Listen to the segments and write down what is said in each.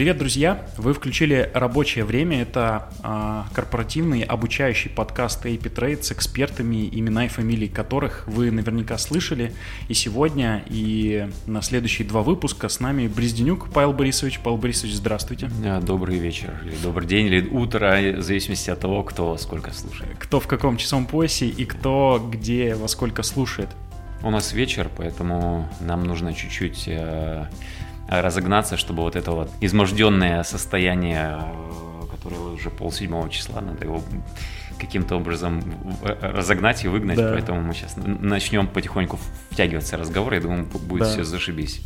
Привет, друзья! Вы включили рабочее время. Это э, корпоративный обучающий подкаст AP Trade с экспертами, имена и фамилии которых вы наверняка слышали. И сегодня, и на следующие два выпуска с нами Брезденюк Павел Борисович. Павел Борисович, здравствуйте. Добрый вечер, или добрый день, или утро, в зависимости от того, кто сколько слушает. Кто в каком часовом поясе и кто где во сколько слушает. У нас вечер, поэтому нам нужно чуть-чуть э, разогнаться, чтобы вот это вот изможденное состояние, э, которое уже пол седьмого числа, надо его каким-то образом э, разогнать и выгнать, да. поэтому мы сейчас начнем потихоньку втягиваться в разговор, я думаю, будет да. все зашибись.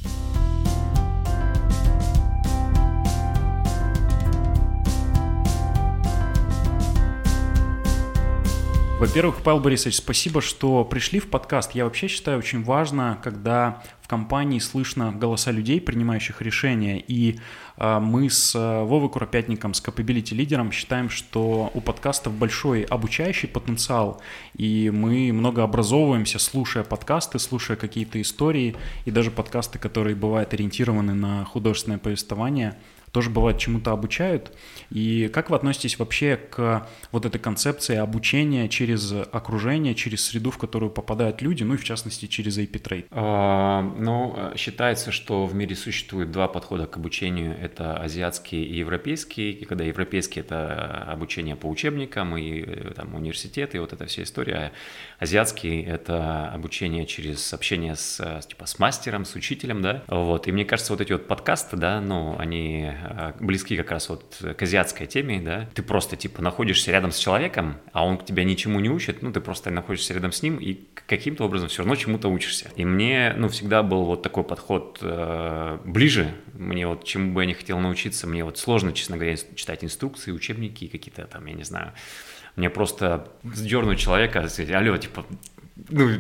Во-первых, Павел Борисович, спасибо, что пришли в подкаст. Я вообще считаю очень важно, когда в компании слышно голоса людей, принимающих решения. И э, мы с э, Вовой Куропятником, с Capability лидером считаем, что у подкастов большой обучающий потенциал, и мы много образовываемся, слушая подкасты, слушая какие-то истории, и даже подкасты, которые бывают ориентированы на художественное повествование – тоже бывает чему-то обучают. И как вы относитесь вообще к вот этой концепции обучения через окружение, через среду, в которую попадают люди, ну и в частности через AP Trade? А, ну, считается, что в мире существует два подхода к обучению. Это азиатский и европейский. И когда европейский – это обучение по учебникам и э, там, университеты, вот эта вся история. А азиатский – это обучение через общение с, типа, с мастером, с учителем, да. Вот. И мне кажется, вот эти вот подкасты, да, ну, они близки как раз вот к азиатской теме, да, ты просто типа находишься рядом с человеком, а он тебя ничему не учит, ну ты просто находишься рядом с ним и каким-то образом все равно чему-то учишься. И мне, ну, всегда был вот такой подход э, ближе, мне вот чему бы я не хотел научиться, мне вот сложно, честно говоря, читать инструкции, учебники какие-то там, я не знаю, мне просто сдернуть человека, сказать, алло, типа, ну,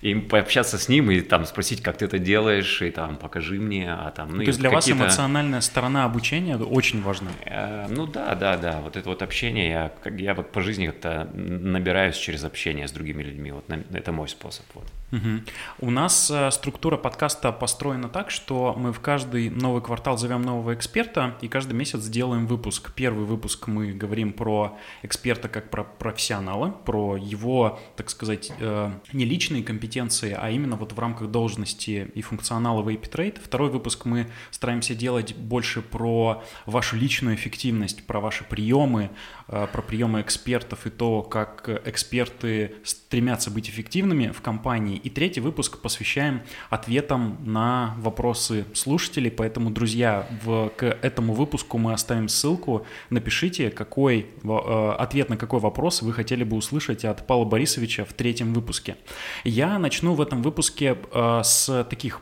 и пообщаться с ним и там спросить, как ты это делаешь, и там покажи мне, а там, ну, То есть для вас эмоциональная сторона обучения очень важна? Э, ну да, да, да, вот это вот общение, я, я вот по жизни как-то набираюсь через общение с другими людьми, вот это мой способ, вот. Угу. У нас э, структура подкаста построена так, что мы в каждый новый квартал зовем нового эксперта и каждый месяц делаем выпуск. Первый выпуск мы говорим про эксперта как про профессионала, про его, так сказать, э, не личные компетенции, а именно вот в рамках должности и функционала в Trade. Второй выпуск мы стараемся делать больше про вашу личную эффективность, про ваши приемы, э, про приемы экспертов и то, как эксперты стремятся быть эффективными в компании и третий выпуск посвящаем ответам на вопросы слушателей. Поэтому, друзья, в, к этому выпуску мы оставим ссылку. Напишите, какой э, ответ на какой вопрос вы хотели бы услышать от Павла Борисовича в третьем выпуске. Я начну в этом выпуске э, с таких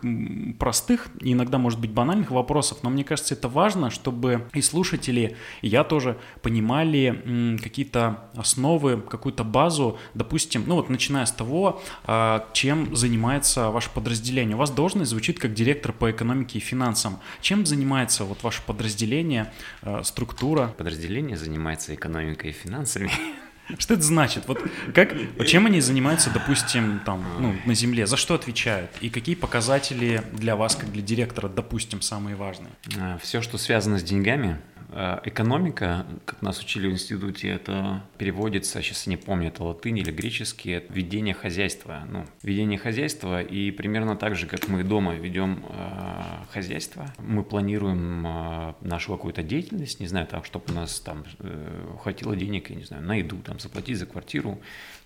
простых, иногда, может быть, банальных вопросов, но мне кажется, это важно, чтобы и слушатели, и я тоже понимали какие-то основы, какую-то базу, допустим, ну вот начиная с того, э, чем чем занимается ваше подразделение. У вас должность звучит как директор по экономике и финансам. Чем занимается вот ваше подразделение, э, структура? Подразделение занимается экономикой и финансами. Что это значит? Вот как, чем они занимаются, допустим, там, ну, на Земле? За что отвечают? И какие показатели для вас, как для директора, допустим, самые важные? А, Все, что связано с деньгами, экономика, как нас учили в институте, это переводится, сейчас я не помню, это латынь или греческий, это ведение хозяйства. Ну, ведение хозяйства, и примерно так же, как мы дома ведем э, хозяйство, мы планируем э, нашу какую-то деятельность, не знаю, так, чтобы у нас там э, хватило денег, я не знаю, на еду, там, заплатить за квартиру,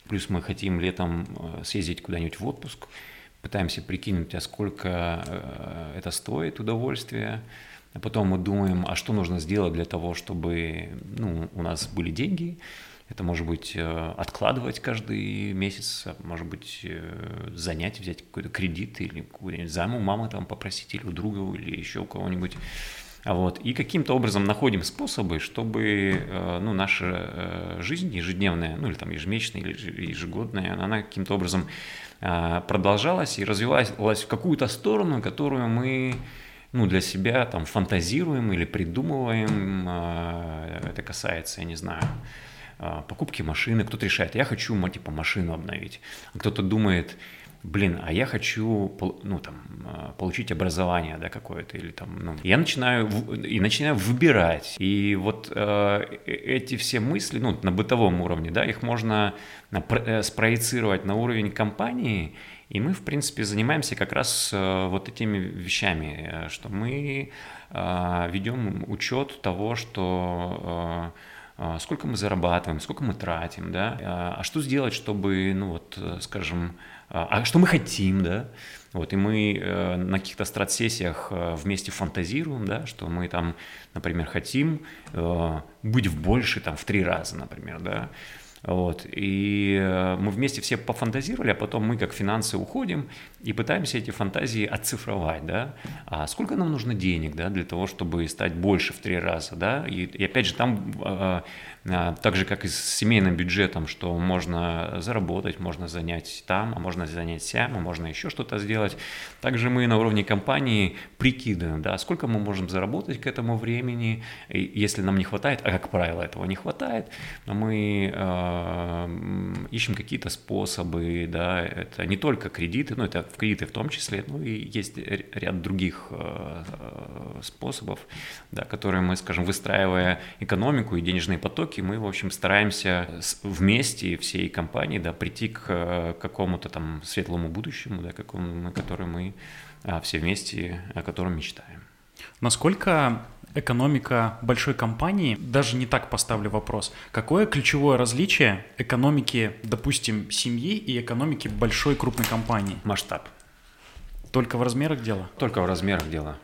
плюс мы хотим летом э, съездить куда-нибудь в отпуск, пытаемся прикинуть, а сколько э, это стоит удовольствие, а потом мы думаем, а что нужно сделать для того, чтобы ну, у нас были деньги. Это может быть э, откладывать каждый месяц, а может быть э, занять, взять какой-то кредит или какой-нибудь займ у мамы там попросить или у друга или еще у кого-нибудь. Вот. И каким-то образом находим способы, чтобы э, ну, наша жизнь ежедневная, ну или там ежемесячная или ежегодная, она каким-то образом продолжалась и развивалась в какую-то сторону, которую мы ну, для себя там фантазируем или придумываем. А, это касается, я не знаю, а, покупки машины. Кто-то решает, я хочу, типа, машину обновить. А кто-то думает, блин, а я хочу, ну, там, а, получить образование, да, какое-то, или там, ну, я начинаю, и начинаю выбирать, и вот э, эти все мысли, ну, на бытовом уровне, да, их можно э, спроецировать на уровень компании, и мы, в принципе, занимаемся как раз э, вот этими вещами, э, что мы э, ведем учет того, что сколько мы зарабатываем, сколько мы тратим, да, а что сделать, чтобы, ну вот, скажем, а что мы хотим, да, вот, и мы э, на каких-то страт-сессиях э, вместе фантазируем, да, что мы там, например, хотим э, быть в больше, там, в три раза, например, да, вот. И э, мы вместе все пофантазировали, а потом мы, как финансы, уходим и пытаемся эти фантазии оцифровать, да. А сколько нам нужно денег, да, для того, чтобы стать больше в три раза, да. И, и опять же, там э, а, так же, как и с семейным бюджетом, что можно заработать, можно занять там, а можно занять сям, а можно еще что-то сделать. Также мы на уровне компании прикидываем, да, сколько мы можем заработать к этому времени, если нам не хватает, а как правило этого не хватает, мы э, ищем какие-то способы, да, это не только кредиты, но это в кредиты в том числе, ну и есть ряд других э, способов, да, которые мы, скажем, выстраивая экономику и денежные потоки, мы, в общем, стараемся вместе всей компании, да, прийти к э, какому-то там светлому будущему, да, какому, который мы а, все вместе, о котором мечтаем. Насколько экономика большой компании, даже не так поставлю вопрос, какое ключевое различие экономики, допустим, семьи и экономики большой крупной компании? Масштаб. Только в размерах дела? Только в размерах дела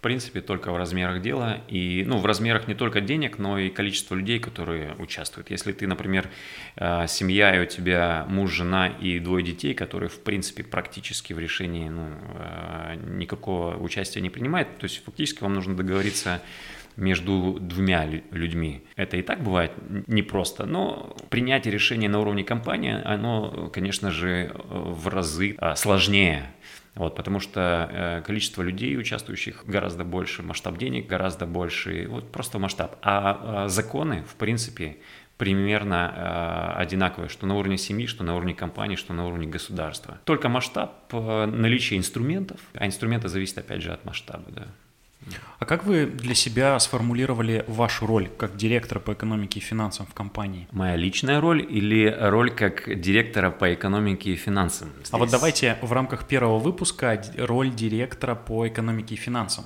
принципе, только в размерах дела. И, ну, в размерах не только денег, но и количество людей, которые участвуют. Если ты, например, э, семья, и у тебя муж, жена и двое детей, которые, в принципе, практически в решении ну, э, никакого участия не принимают, то есть фактически вам нужно договориться между двумя людьми. Это и так бывает непросто, но принятие решения на уровне компании, оно, конечно же, в разы а, сложнее, вот, потому что э, количество людей, участвующих, гораздо больше, масштаб денег гораздо больше, вот просто масштаб. А, а законы, в принципе, примерно э, одинаковые, что на уровне семьи, что на уровне компании, что на уровне государства. Только масштаб, э, наличие инструментов, а инструменты зависят опять же от масштаба, да. А как вы для себя сформулировали вашу роль как директора по экономике и финансам в компании? Моя личная роль или роль как директора по экономике и финансам? Здесь... А вот давайте в рамках первого выпуска роль директора по экономике и финансам.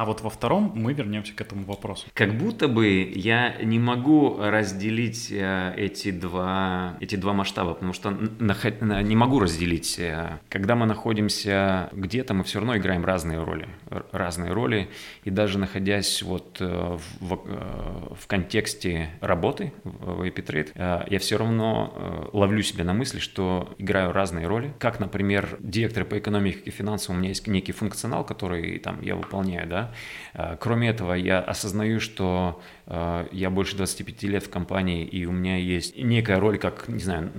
А вот во втором мы вернемся к этому вопросу. Как будто бы я не могу разделить э, эти два, эти два масштаба, потому что не могу разделить. Э, когда мы находимся где-то, мы все равно играем разные роли. Разные роли. И даже находясь вот э, в, в контексте работы в Epitrade, я все равно ловлю себя на мысли, что играю разные роли. Как, например, директор по экономике и финансам, у меня есть некий функционал, который там я выполняю, да, Э, кроме этого, я осознаю, что э, я больше 25 лет в компании, и у меня есть некая роль, как, не знаю,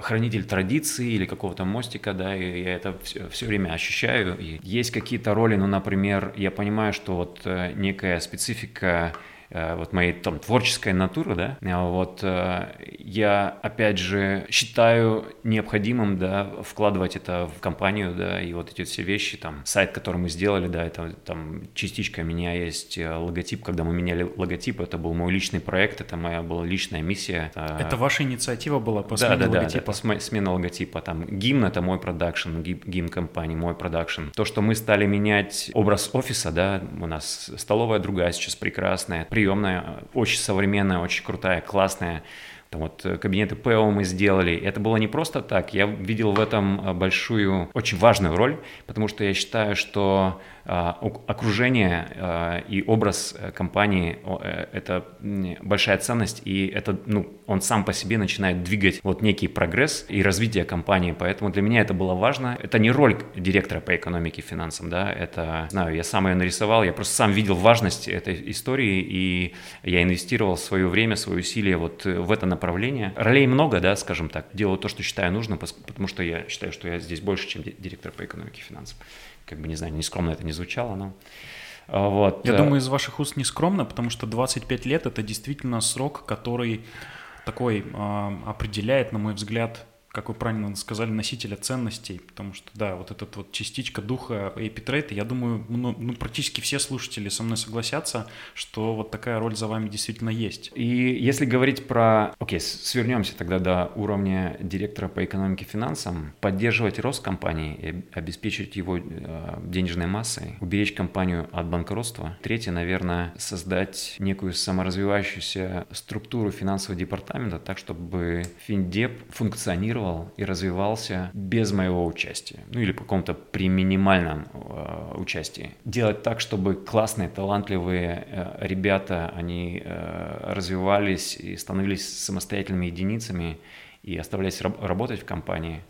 хранитель традиции или какого-то мостика, да, и я это все, все время ощущаю. И есть какие-то роли, ну, например, я понимаю, что вот э, некая специфика вот моей там творческой натуры, да, э, вот э, я опять же считаю необходимым, да, вкладывать это в компанию, да, и вот эти все вещи, там, сайт, который мы сделали, да, это там частичка меня есть логотип, когда мы меняли логотип, это был мой личный проект, это моя была личная миссия. Это, это ваша инициатива была по смене да, да, логотипа? Да, да, смена логотипа, там, гимн это мой продакшн, гимн компании, мой продакшн. То, что мы стали менять образ офиса, да, у нас столовая другая сейчас прекрасная, приемная, очень современная, очень крутая, классная. Там вот э, кабинеты ПО мы сделали. Это было не просто так. Я видел в этом э, большую, очень важную роль, потому что я считаю, что окружение а, и образ э, компании э, – это большая ценность, и это, ну, он сам по себе начинает двигать вот некий прогресс и развитие компании, поэтому для меня это было важно. Это не роль директора по экономике и финансам, да, это, знаю, я сам ее нарисовал, я просто сам видел важность этой истории, и я инвестировал свое время, свои усилия вот в это направление. Ролей много, да, скажем так, делаю то, что считаю нужным, потому что я считаю, что я здесь больше, чем директор по экономике и финансам как бы, не знаю, нескромно это не звучало, но... А, вот. Я э, думаю, из ваших уст не скромно, потому что 25 лет – это действительно срок, который такой э, определяет, на мой взгляд, как вы правильно сказали, носителя ценностей, потому что, да, вот эта вот частичка духа эпитрейта, я думаю, ну, ну, практически все слушатели со мной согласятся, что вот такая роль за вами действительно есть. И если говорить про... Окей, свернемся тогда до уровня директора по экономике и финансам, поддерживать рост компании обеспечить его э, денежной массой, уберечь компанию от банкротства. Третье, наверное, создать некую саморазвивающуюся структуру финансового департамента так, чтобы финдеп функционировал и развивался без моего участия, ну или по какому-то при минимальном э, участии. Делать так, чтобы классные, талантливые э, ребята, они э, развивались и становились самостоятельными единицами и оставлялись раб- работать в компании.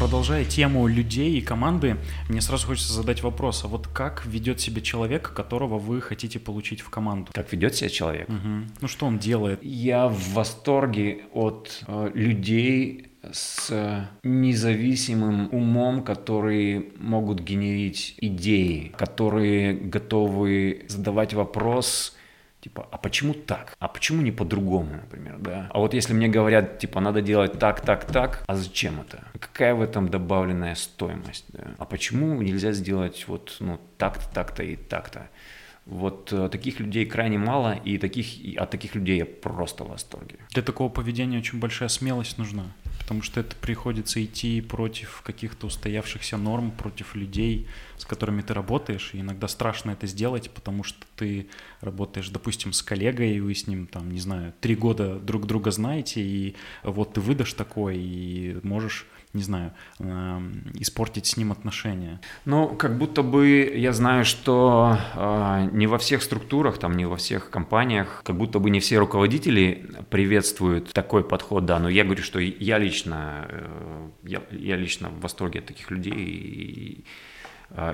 Продолжая тему людей и команды, мне сразу хочется задать вопрос, а вот как ведет себя человек, которого вы хотите получить в команду? Как ведет себя человек? Угу. Ну что он делает? Я в восторге от э, людей с независимым умом, которые могут генерить идеи, которые готовы задавать вопрос, Типа, а почему так? А почему не по-другому, например, да? А вот если мне говорят, типа, надо делать так, так, так, а зачем это? Какая в этом добавленная стоимость, да? А почему нельзя сделать вот, ну, так-то, так-то и так-то? Вот э, таких людей крайне мало, и таких, и от таких людей я просто в восторге. Для такого поведения очень большая смелость нужна, потому что это приходится идти против каких-то устоявшихся норм, против людей, с которыми ты работаешь, и иногда страшно это сделать, потому что ты работаешь, допустим, с коллегой, и вы с ним, там, не знаю, три года друг друга знаете, и вот ты выдашь такое, и можешь не знаю, эм, испортить с ним отношения. Ну, как будто бы я знаю, что э, не во всех структурах, там, не во всех компаниях, как будто бы не все руководители приветствуют такой подход, да, но я говорю, что я лично, э, я, я лично в восторге от таких людей, и,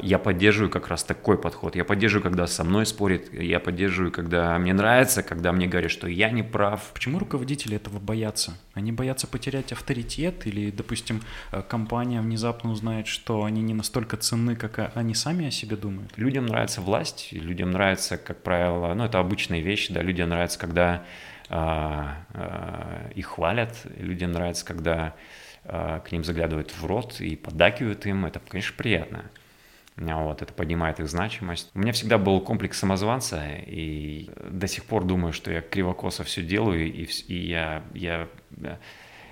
я поддерживаю как раз такой подход. Я поддерживаю, когда со мной спорит, я поддерживаю, когда мне нравится, когда мне говорят, что я не прав. Почему руководители этого боятся? Они боятся потерять авторитет или, допустим, э, компания внезапно узнает, что они не настолько ценны, как они сами о себе думают? Людям нравится власть, людям нравится, как правило, ну это обычные вещи, да, людям нравится, когда а, а, их хвалят, людям нравится, когда а, к ним заглядывают в рот и поддакивают им, это, конечно, приятно. Вот, это поднимает их значимость. У меня всегда был комплекс самозванца, и до сих пор думаю, что я кривокосо все делаю, и, и я, я,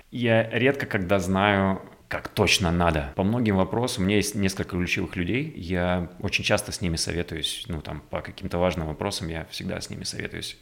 я редко когда знаю, как точно надо. По многим вопросам у меня есть несколько ключевых людей, я очень часто с ними советуюсь, ну там по каким-то важным вопросам я всегда с ними советуюсь.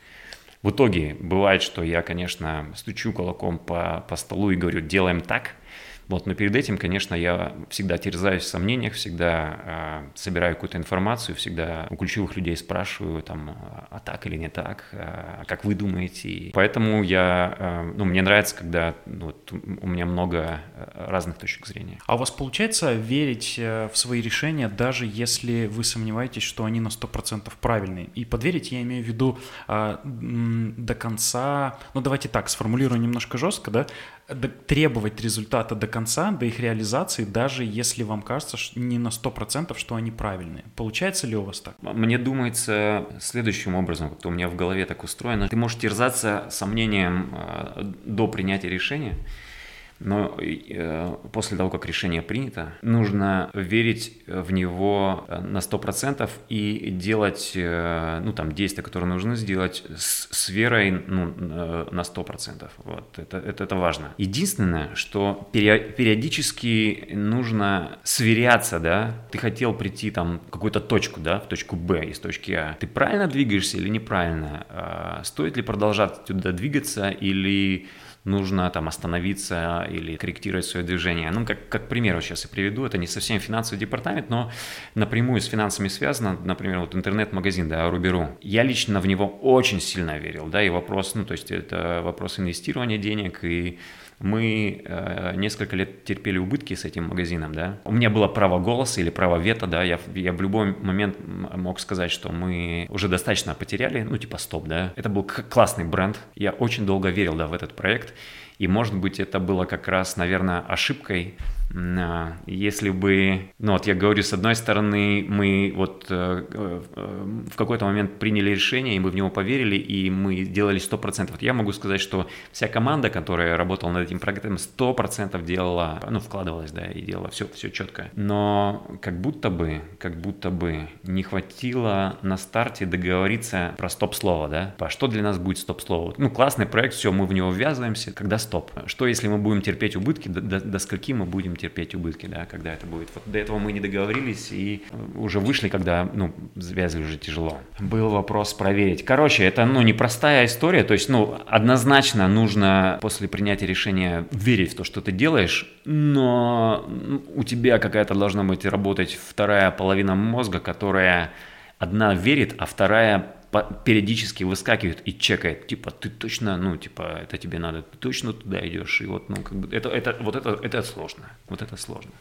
В итоге бывает, что я, конечно, стучу кулаком по, по столу и говорю, делаем так – вот, но перед этим, конечно, я всегда терзаюсь в сомнениях, всегда э, собираю какую-то информацию, всегда у ключевых людей спрашиваю, там, а так или не так, а как вы думаете. И поэтому я, э, ну, мне нравится, когда ну, вот, у меня много разных точек зрения. А у вас получается верить э, в свои решения, даже если вы сомневаетесь, что они на 100% правильные? И подверить я имею в виду э, до конца, ну давайте так, сформулирую немножко жестко, да, требовать результата до конца, до их реализации, даже если вам кажется что не на 100%, что они правильные. Получается ли у вас так? Мне думается следующим образом, как-то у меня в голове так устроено. Ты можешь терзаться сомнением э, до принятия решения, но э, после того, как решение принято, нужно верить в него э, на 100% и делать, э, ну, там, действия, которые нужно сделать с, с верой ну, на 100%. Вот, это, это, это важно. Единственное, что периодически нужно сверяться, да, ты хотел прийти там в какую-то точку, да, в точку Б из точки А. Ты правильно двигаешься или неправильно? А стоит ли продолжать туда двигаться или нужно там остановиться или корректировать свое движение. Ну, как, как пример сейчас я приведу, это не совсем финансовый департамент, но напрямую с финансами связано, например, вот интернет-магазин, да, Руберу. Я лично в него очень сильно верил, да, и вопрос, ну, то есть это вопрос инвестирования денег и мы э, несколько лет терпели убытки с этим магазином, да. У меня было право голоса или право вето, да, я, я в любой момент мог сказать, что мы уже достаточно потеряли, ну, типа стоп, да. Это был классный бренд, я очень долго верил, да, в этот проект, и, может быть, это было как раз, наверное, ошибкой если бы, ну вот я говорю, с одной стороны, мы вот э, э, в какой-то момент приняли решение, и мы в него поверили, и мы делали 100%. Вот я могу сказать, что вся команда, которая работала над этим проектом, 100% делала, ну, вкладывалась, да, и делала все, все четко. Но как будто бы, как будто бы не хватило на старте договориться про стоп-слово, да, по что для нас будет стоп-слово. Ну, классный проект, все, мы в него ввязываемся, когда стоп? Что если мы будем терпеть убытки, до, до, до скольки мы будем терпеть убытки, да, когда это будет. Вот до этого мы не договорились и уже вышли, когда, ну, связали уже тяжело. Был вопрос проверить. Короче, это, ну, непростая история, то есть, ну, однозначно нужно после принятия решения верить в то, что ты делаешь, но у тебя какая-то должна быть работать вторая половина мозга, которая одна верит, а вторая периодически выскакивает и чекает, типа, ты точно, ну, типа, это тебе надо, ты точно туда идешь, и вот, ну, как бы, это, это, вот это, это сложно, вот это сложно.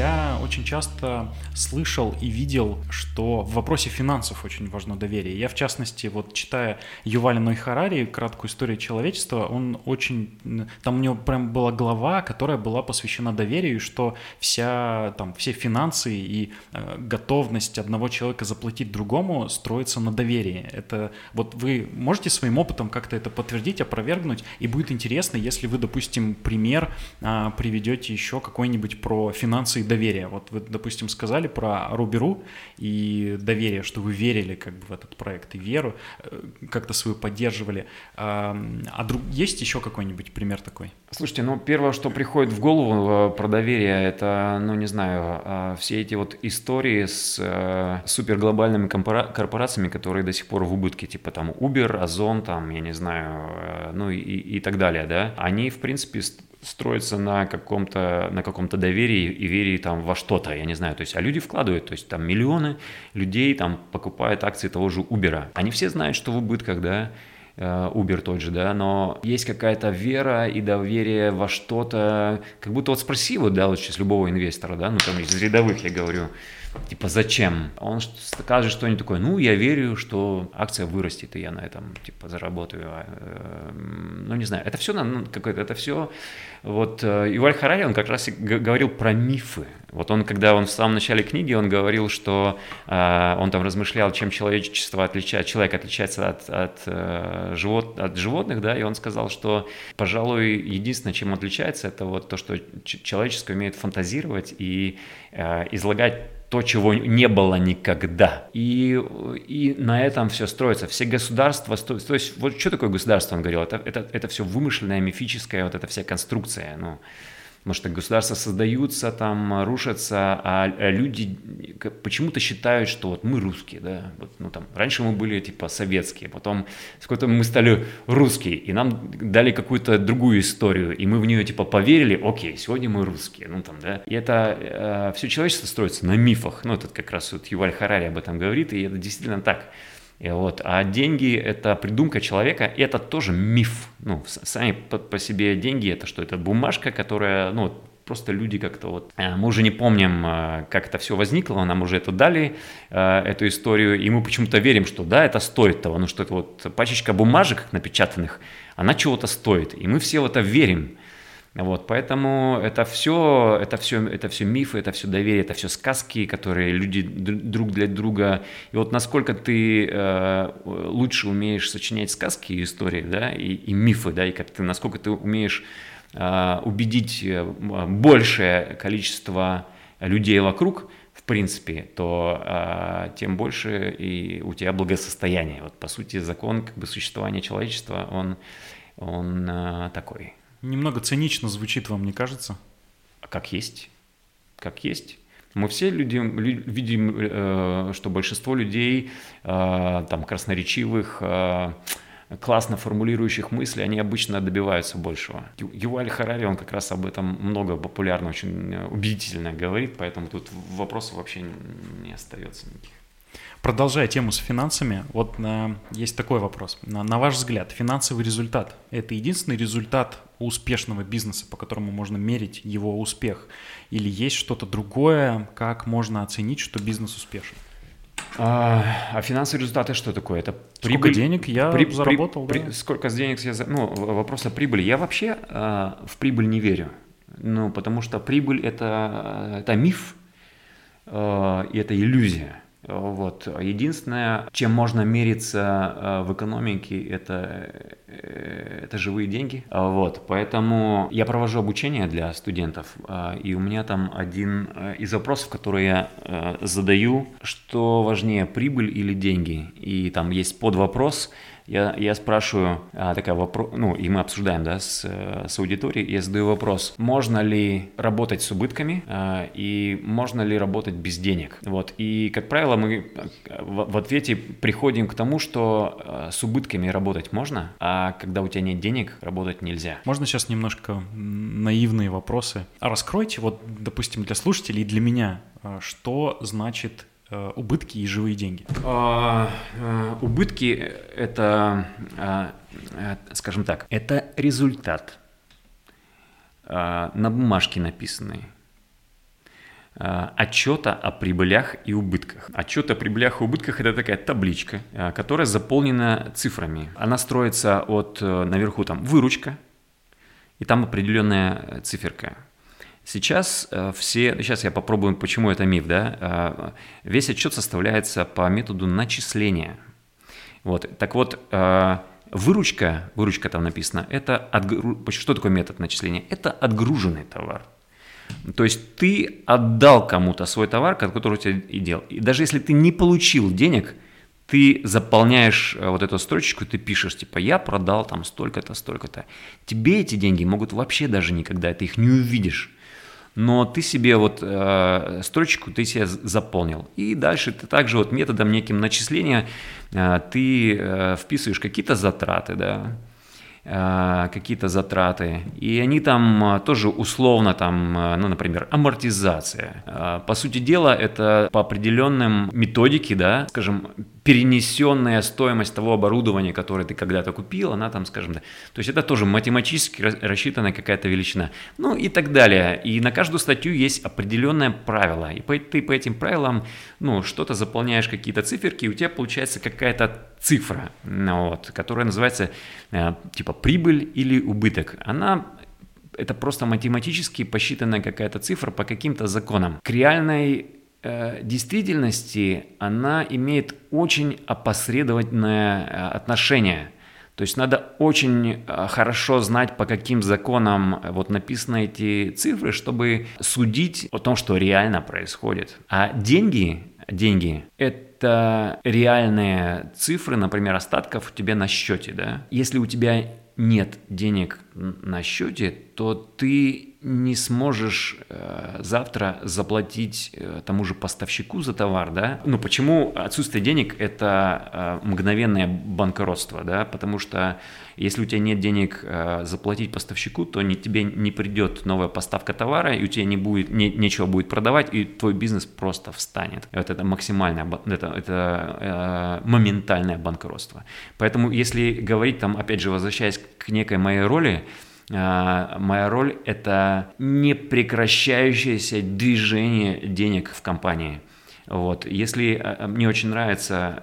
Я очень часто слышал и видел, что в вопросе финансов очень важно доверие. Я, в частности, вот читая Юваля Ной Харари «Краткую историю человечества», он очень... Там у него прям была глава, которая была посвящена доверию, что вся, там, все финансы и э, готовность одного человека заплатить другому строится на доверии. Это вот вы можете своим опытом как-то это подтвердить, опровергнуть, и будет интересно, если вы, допустим, пример э, приведете еще какой-нибудь про финансы и доверия. Вот вы, допустим, сказали про Руберу и доверие, что вы верили как бы в этот проект и веру э, как-то свою поддерживали. А, а друг, есть еще какой-нибудь пример такой? Слушайте, ну первое, что приходит в голову э, про доверие, это, ну не знаю, а, все эти вот истории с э, суперглобальными корпорациями, которые до сих пор в убытке, типа там Uber, Озон, там, я не знаю, ну и, и так далее, да, они, в принципе, строится на каком-то на каком-то доверии и вере там во что-то, я не знаю, то есть, а люди вкладывают, то есть там миллионы людей там покупают акции того же Uber. Они все знают, что в убытках, да, Uber тот же, да, но есть какая-то вера и доверие во что-то, как будто вот спроси вот, да, вот сейчас любого инвестора, да, ну там из рядовых я говорю, типа, зачем? Он скажет что-нибудь такое, ну, я верю, что акция вырастет, и я на этом, типа, заработаю. А, э, ну, не знаю, это все, ну, какое-то, это все, вот, э, Юваль Харари, он как раз и говорил про мифы. Вот он, когда он в самом начале книги, он говорил, что э, он там размышлял, чем человечество отличает, человек отличается от, от, э, живот, от животных, да, и он сказал, что, пожалуй, единственное, чем он отличается, это вот то, что человеческое умеет фантазировать и э, излагать то, чего не было никогда. И, и на этом все строится. Все государства, то, то есть вот что такое государство, он говорил, это, это, это все вымышленная, мифическая, вот эта вся конструкция. Ну, Потому что государства создаются, там рушатся, а люди почему-то считают, что вот мы русские, да, вот, ну там, раньше мы были типа советские, потом сколько мы стали русские, и нам дали какую-то другую историю, и мы в нее типа поверили, окей, сегодня мы русские, ну там, да. И это э, все человечество строится на мифах, ну этот как раз вот Юваль Харари об этом говорит, и это действительно так. И вот, а деньги – это придумка человека, это тоже миф. Ну, сами по, по себе деньги – это что? Это бумажка, которая, ну, просто люди как-то вот... Э, мы уже не помним, э, как это все возникло, нам уже это дали, э, эту историю, и мы почему-то верим, что да, это стоит того, ну что это вот пачечка бумажек напечатанных, она чего-то стоит, и мы все в это верим. Вот, поэтому это все, это все, это все мифы, это все доверие, это все сказки, которые люди друг для друга. И вот насколько ты э, лучше умеешь сочинять сказки и истории, да, и, и мифы, да, и как ты, насколько ты умеешь э, убедить э, большее количество людей вокруг, в принципе, то э, тем больше и у тебя благосостояние. Вот по сути закон как бы существования человечества, он, он э, такой. Немного цинично звучит вам, не кажется? А как есть. Как есть. Мы все люди, видим, э, что большинство людей, э, там, красноречивых, э, классно формулирующих мысли, они обычно добиваются большего. Юваль Харари, он как раз об этом много популярно, очень убедительно говорит, поэтому тут вопросов вообще не остается никаких. Продолжая тему с финансами, вот на, есть такой вопрос. На, на ваш взгляд, финансовый результат – это единственный результат успешного бизнеса, по которому можно мерить его успех? Или есть что-то другое, как можно оценить, что бизнес успешен? А, а финансовые результаты что такое? Это прибыль. Сколько денег я при, заработал? При, да? при, сколько денег я Ну, вопрос о прибыли. Я вообще э, в прибыль не верю. Ну, потому что прибыль это, это миф, э, и это иллюзия. Вот. Единственное, чем можно мериться э, в экономике, это, э, это живые деньги. Вот. Поэтому я провожу обучение для студентов, э, и у меня там один из вопросов, который я задаю, что важнее, прибыль или деньги? И там есть подвопрос – я, я спрашиваю, а, такая вопрос, ну, и мы обсуждаем, да, с, с аудиторией, я задаю вопрос, можно ли работать с убытками а, и можно ли работать без денег? Вот, и, как правило, мы в, в ответе приходим к тому, что а, с убытками работать можно, а когда у тебя нет денег, работать нельзя. Можно сейчас немножко наивные вопросы? А раскройте, вот, допустим, для слушателей и для меня, а, что значит Э, убытки и живые деньги? А, а, убытки это, а, скажем так, это результат на бумажке написанный отчета о прибылях и убытках. Отчет о прибылях и убытках – это такая табличка, которая заполнена цифрами. Она строится от э, наверху там выручка, и там определенная циферка – Сейчас э, все, сейчас я попробую, почему это миф, да, э, весь отчет составляется по методу начисления. Вот, так вот, э, выручка, выручка там написано, это, отгру... что такое метод начисления? Это отгруженный товар. То есть ты отдал кому-то свой товар, который у тебя и делал. И даже если ты не получил денег, ты заполняешь вот эту строчку, ты пишешь, типа, я продал там столько-то, столько-то. Тебе эти деньги могут вообще даже никогда, ты их не увидишь но ты себе вот э, строчку ты себе заполнил. И дальше ты также вот методом неким начисления э, ты э, вписываешь какие-то затраты, да, э, какие-то затраты, и они там э, тоже условно там, э, ну, например, амортизация. По сути дела, это по определенным методике, да, скажем, перенесенная стоимость того оборудования, которое ты когда-то купил, она там, скажем, да, то есть это тоже математически рассчитанная какая-то величина, ну и так далее. И на каждую статью есть определенное правило, и ты по этим правилам, ну, что-то заполняешь, какие-то циферки, и у тебя получается какая-то цифра, ну, вот, которая называется э, типа прибыль или убыток. Она это просто математически посчитанная какая-то цифра по каким-то законам. К реальной действительности она имеет очень опосредованное э, отношение. То есть надо очень э, хорошо знать, по каким законам вот написаны эти цифры, чтобы судить о том, что реально происходит. А деньги, деньги – это реальные цифры, например, остатков у тебя на счете. Да? Если у тебя нет денег на счете, то ты не сможешь э, завтра заплатить э, тому же поставщику за товар, да? Ну почему отсутствие денег это э, мгновенное банкротство, да? Потому что если у тебя нет денег э, заплатить поставщику, то не, тебе не придет новая поставка товара, и у тебя не будет, не, нечего будет продавать, и твой бизнес просто встанет. Вот это максимальное, это, это э, моментальное банкротство. Поэтому если говорить там, опять же, возвращаясь к некой моей роли, моя роль – это непрекращающееся движение денег в компании. Вот. Если э, э, мне очень нравится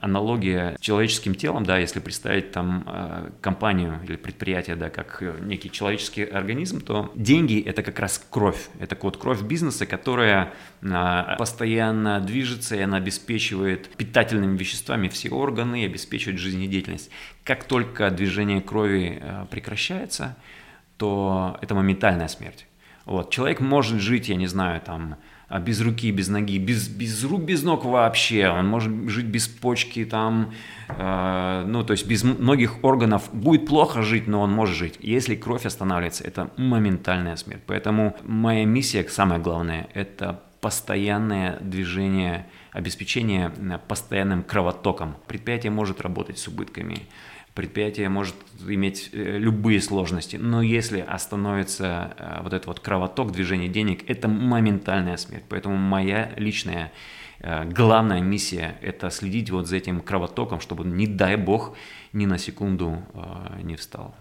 аналогия с человеческим телом, да, если представить там э, компанию или предприятие, да, как некий человеческий организм, то деньги это как раз кровь. Это вот кровь бизнеса, которая постоянно движется, и она обеспечивает питательными веществами все органы и обеспечивает жизнедеятельность. Как только движение крови прекращается, то это моментальная смерть. Вот. Человек может жить, я не знаю, там а без руки, без ноги, без, без рук, без ног вообще. Он может жить без почки, там, э, ну, то есть без многих органов. Будет плохо жить, но он может жить. Если кровь останавливается, это моментальная смерть. Поэтому моя миссия, самое главное, это постоянное движение, обеспечение постоянным кровотоком. Предприятие может работать с убытками предприятие может иметь э, любые сложности, но если остановится э, вот этот вот кровоток движения денег, это моментальная смерть. Поэтому моя личная э, главная миссия – это следить вот за этим кровотоком, чтобы, не дай бог, ни на секунду не встал.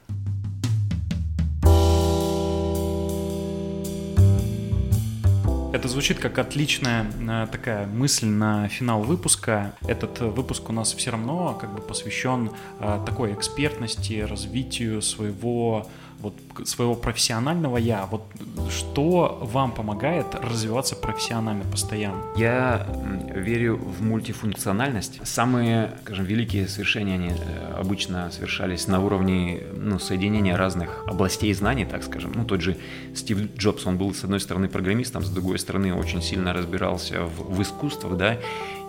Это звучит как отличная э, такая мысль на финал выпуска. Этот выпуск у нас все равно как бы посвящен э, такой экспертности, развитию своего вот своего профессионального я, вот что вам помогает развиваться профессионально постоянно? Я верю в мультифункциональность. Самые, скажем, великие совершения, они э, обычно совершались на уровне ну, соединения разных областей знаний, так скажем. Ну, тот же Стив Джобс, он был, с одной стороны, программистом, с другой стороны, очень сильно разбирался в, в искусствах, да,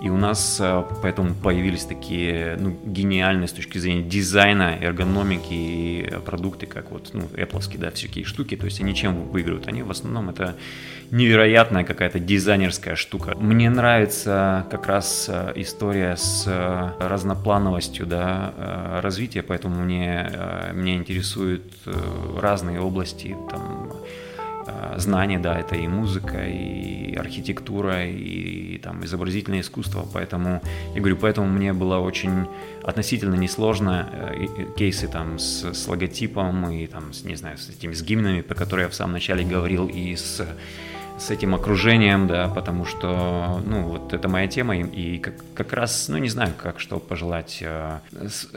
и у нас э, поэтому появились такие ну, гениальные с точки зрения дизайна, эргономики и продукты, как вот ну, Apple, да, всякие штуки. То есть они чем выигрывают? Они в основном это невероятная какая-то дизайнерская штука. Мне нравится как раз э, история с э, разноплановостью да, развития, поэтому мне, меня интересуют разные области, там, Э, знания, да, это и музыка, и архитектура, и, там изобразительное искусство, поэтому, я говорю, поэтому мне было очень относительно несложно э, кейсы там с, с логотипом и там, с, не знаю, с этими с гимнами, про которые я в самом начале говорил, и с с этим окружением, да, потому что, ну, вот это моя тема, и, и как, как раз, ну, не знаю, как что пожелать. Э,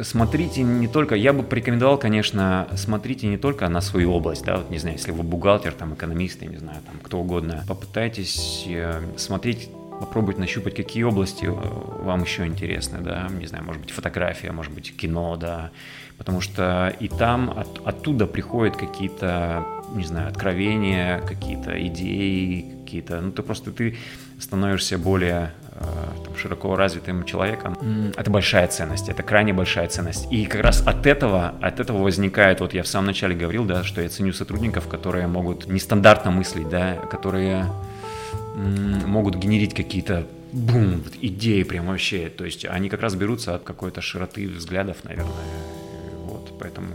смотрите не только, я бы порекомендовал, конечно, смотрите не только на свою область, да, вот, не знаю, если вы бухгалтер, там, экономист, я не знаю, там, кто угодно, попытайтесь э, смотреть попробовать нащупать, какие области э, вам еще интересны, да, не знаю, может быть, фотография, может быть, кино, да, потому что и там от, оттуда приходят какие-то, не знаю, откровения, какие-то идеи, какие-то, ну, ты просто, ты становишься более э, там, широко развитым человеком. Это большая ценность, это крайне большая ценность. И как раз от этого, от этого возникает, вот я в самом начале говорил, да, что я ценю сотрудников, которые могут нестандартно мыслить, да, которые могут генерить какие-то бум, идеи прям вообще. То есть они как раз берутся от какой-то широты взглядов, наверное. Вот, поэтому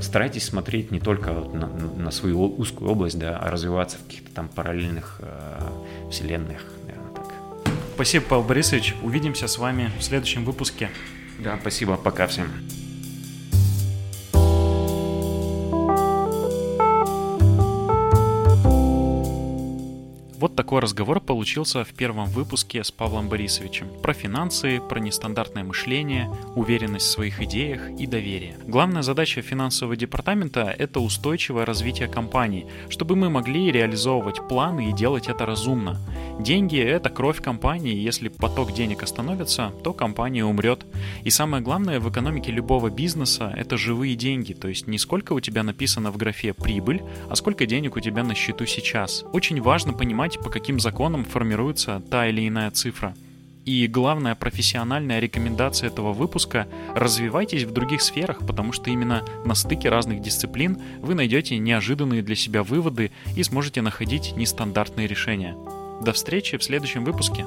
старайтесь смотреть не только на, на свою узкую область, да, а развиваться в каких-то там параллельных э, вселенных, наверное, так. Спасибо, Павел Борисович. Увидимся с вами в следующем выпуске. Да, спасибо. Пока всем. Вот такой разговор получился в первом выпуске с Павлом Борисовичем. Про финансы, про нестандартное мышление, уверенность в своих идеях и доверие. Главная задача финансового департамента – это устойчивое развитие компании, чтобы мы могли реализовывать планы и делать это разумно. Деньги – это кровь компании, если поток денег остановится, то компания умрет. И самое главное в экономике любого бизнеса – это живые деньги, то есть не сколько у тебя написано в графе «прибыль», а сколько денег у тебя на счету сейчас. Очень важно понимать, по каким законам формируется та или иная цифра. И главная профессиональная рекомендация этого выпуска – развивайтесь в других сферах, потому что именно на стыке разных дисциплин вы найдете неожиданные для себя выводы и сможете находить нестандартные решения. До встречи в следующем выпуске.